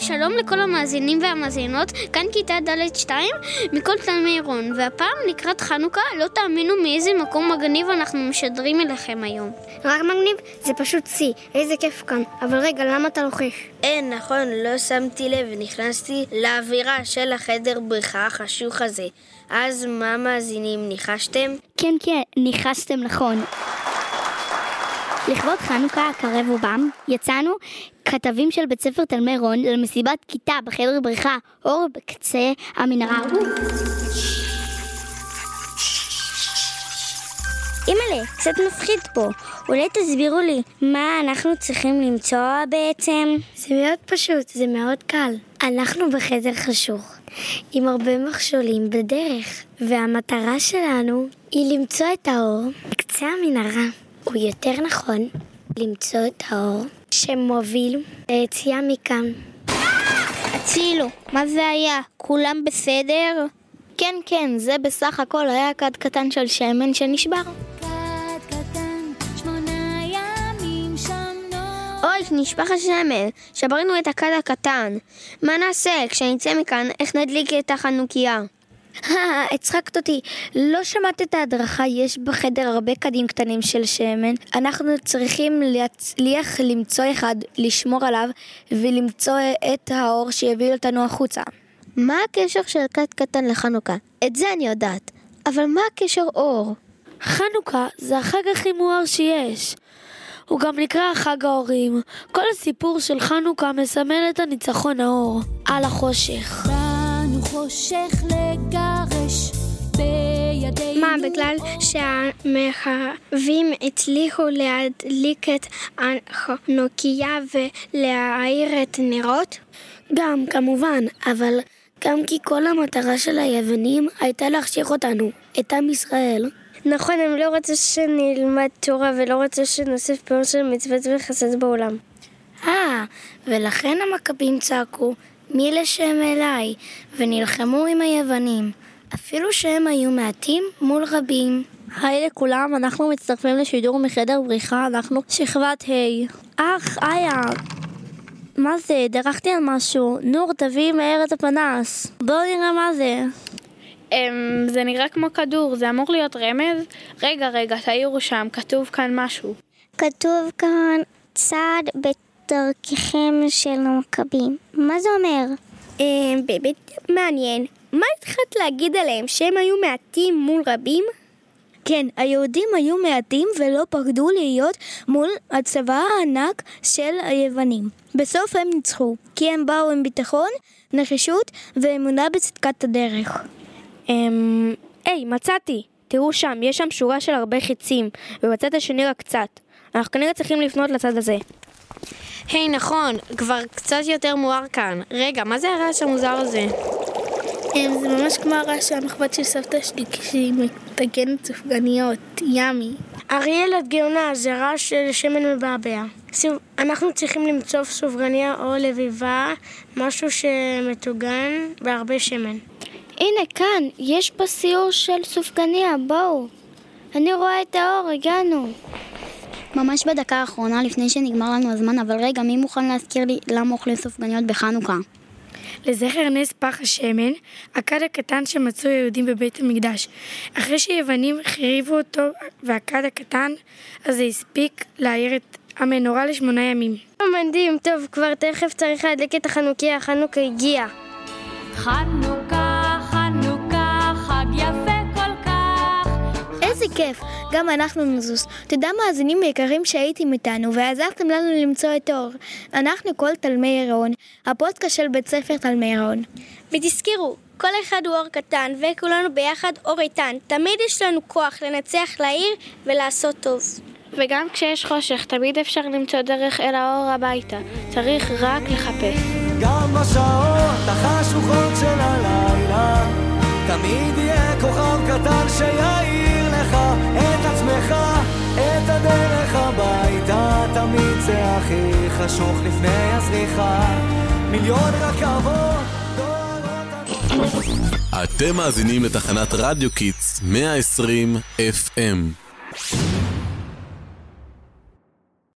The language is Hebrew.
שלום לכל המאזינים והמאזינות, כאן כיתה ד' 2 מכל תלמי רון, והפעם לקראת חנוכה לא תאמינו מאיזה מקום מגניב אנחנו משדרים אליכם היום. רק מגניב? זה פשוט שיא, איזה כיף כאן. אבל רגע, למה אתה לוחש? אין, נכון, לא שמתי לב, נכנסתי לאווירה של החדר בריכה החשוך הזה. אז מה מאזינים, ניחשתם? כן, כן, ניחשתם נכון. לכבוד חנוכה הקרב ובם, יצאנו כתבים של בית ספר תלמי רון למסיבת כיתה בחדר בריכה, אור בקצה המנהרה. אימא'לה, קצת מפחיד פה. אולי תסבירו לי, מה אנחנו צריכים למצוא בעצם? זה מאוד פשוט, זה מאוד קל. אנחנו בחדר חשוך, עם הרבה מכשולים בדרך, והמטרה שלנו היא למצוא את האור בקצה המנהרה. או יותר נכון, למצוא את האור שמוביל ליציאה מכאן. הצילו, מה זה היה? כולם בסדר? כן, כן, זה בסך הכל היה כד קטן של שמן שנשבר. אוי, נשפך השמן, שברנו את הכד הקטן. מה נעשה? כשנצא מכאן, איך נדליק את החנוכיה? הצחקת אותי. לא שמעת את ההדרכה, יש בחדר הרבה קדים קטנים של שמן. אנחנו צריכים להצליח למצוא אחד, לשמור עליו, ולמצוא את האור שיביא אותנו החוצה. מה הקשר של כד קטן לחנוכה? את זה אני יודעת. אבל מה הקשר אור? חנוכה זה החג הכי מואר שיש. הוא גם נקרא חג ההורים. כל הסיפור של חנוכה מסמל את הניצחון האור על החושך. חושך לגרש בידינו. מה, בגלל שהמחרבים הצליחו להדליק את החנוכיה ולהאיר את נרות? גם, כמובן, אבל גם כי כל המטרה של היוונים הייתה להחשיך אותנו, את עם ישראל. נכון, הם לא רצו שנלמד תורה ולא רצו שנוסיף פיור של מצוות וחסד בעולם. אה, ולכן המכבים צעקו, מי לשם אליי, ונלחמו עם היוונים, אפילו שהם היו מעטים מול רבים. היי לכולם, אנחנו מצטרפים לשידור מחדר בריחה, אנחנו שכבת ה'. אך, איה, מה זה? דרכתי על משהו. נור, תביאי מהר את הפנס. בואו נראה מה זה. Um, זה נראה כמו כדור, זה אמור להיות רמז? רגע, רגע, תעירו שם, כתוב כאן משהו. כתוב כאן צעד בדרככם של המכבים. מה זה אומר? אה, באמת מעניין. מה התחלת להגיד עליהם, שהם היו מעטים מול רבים? כן, היהודים היו מעטים ולא פחדו להיות מול הצבא הענק של היוונים. בסוף הם ניצחו, כי הם באו עם ביטחון, נחישות ואמונה בצדקת הדרך. אמ... היי, מצאתי! תראו שם, יש שם שורה של הרבה חיצים, ובצד השני רק קצת. אנחנו כנראה צריכים לפנות לצד הזה. היי, hey, נכון, כבר קצת יותר מואר כאן. רגע, מה זה הרעש המוזר הזה? זה ממש כמו הרעש של המחבת של סבתא שלי כשהיא מטגנת סופגניות, ימי. אריאל, את גאונה, זה רעש של שמן מבעבע. אנחנו צריכים למצוא סופגניה או לביבה, משהו שמטוגן בהרבה שמן. הנה, כאן, יש פה סיור של סופגניה, בואו. אני רואה את האור, הגענו. ממש בדקה האחרונה לפני שנגמר לנו הזמן, אבל רגע, מי מוכן להזכיר לי למה אוכלים סופגניות בחנוכה? לזכר נס פח השמן, הכד הקטן שמצאו היהודים בבית המקדש. אחרי שיוונים החריבו אותו והכד הקטן, אז זה הספיק להאיר את המנורה לשמונה ימים. מדהים, טוב, כבר תכף צריך להדליק את החנוכיה, החנוכה הגיע. חנוכה, כיף, גם אנחנו נזוז. תודה מאזינים יקרים שהייתם איתנו ועזרתם לנו למצוא את האור. אנחנו כל תלמי רון, הפודקאסט של בית ספר תלמי רון. ותזכרו, כל אחד הוא אור קטן וכולנו ביחד אור איתן. תמיד יש לנו כוח לנצח לעיר ולעשות טוב. וגם כשיש חושך, תמיד אפשר למצוא דרך אל האור הביתה. צריך רק לחפש. גם בשעות החשוכות של הלילה, תמיד יהיה כוכב קטן שיעיר לך את עצמך, את הדרך הביתה, תמיד זה הכי חשוך לפני הזריחה. מיליון רכבות אתם מאזינים לתחנת רדיו קיטס 120 FM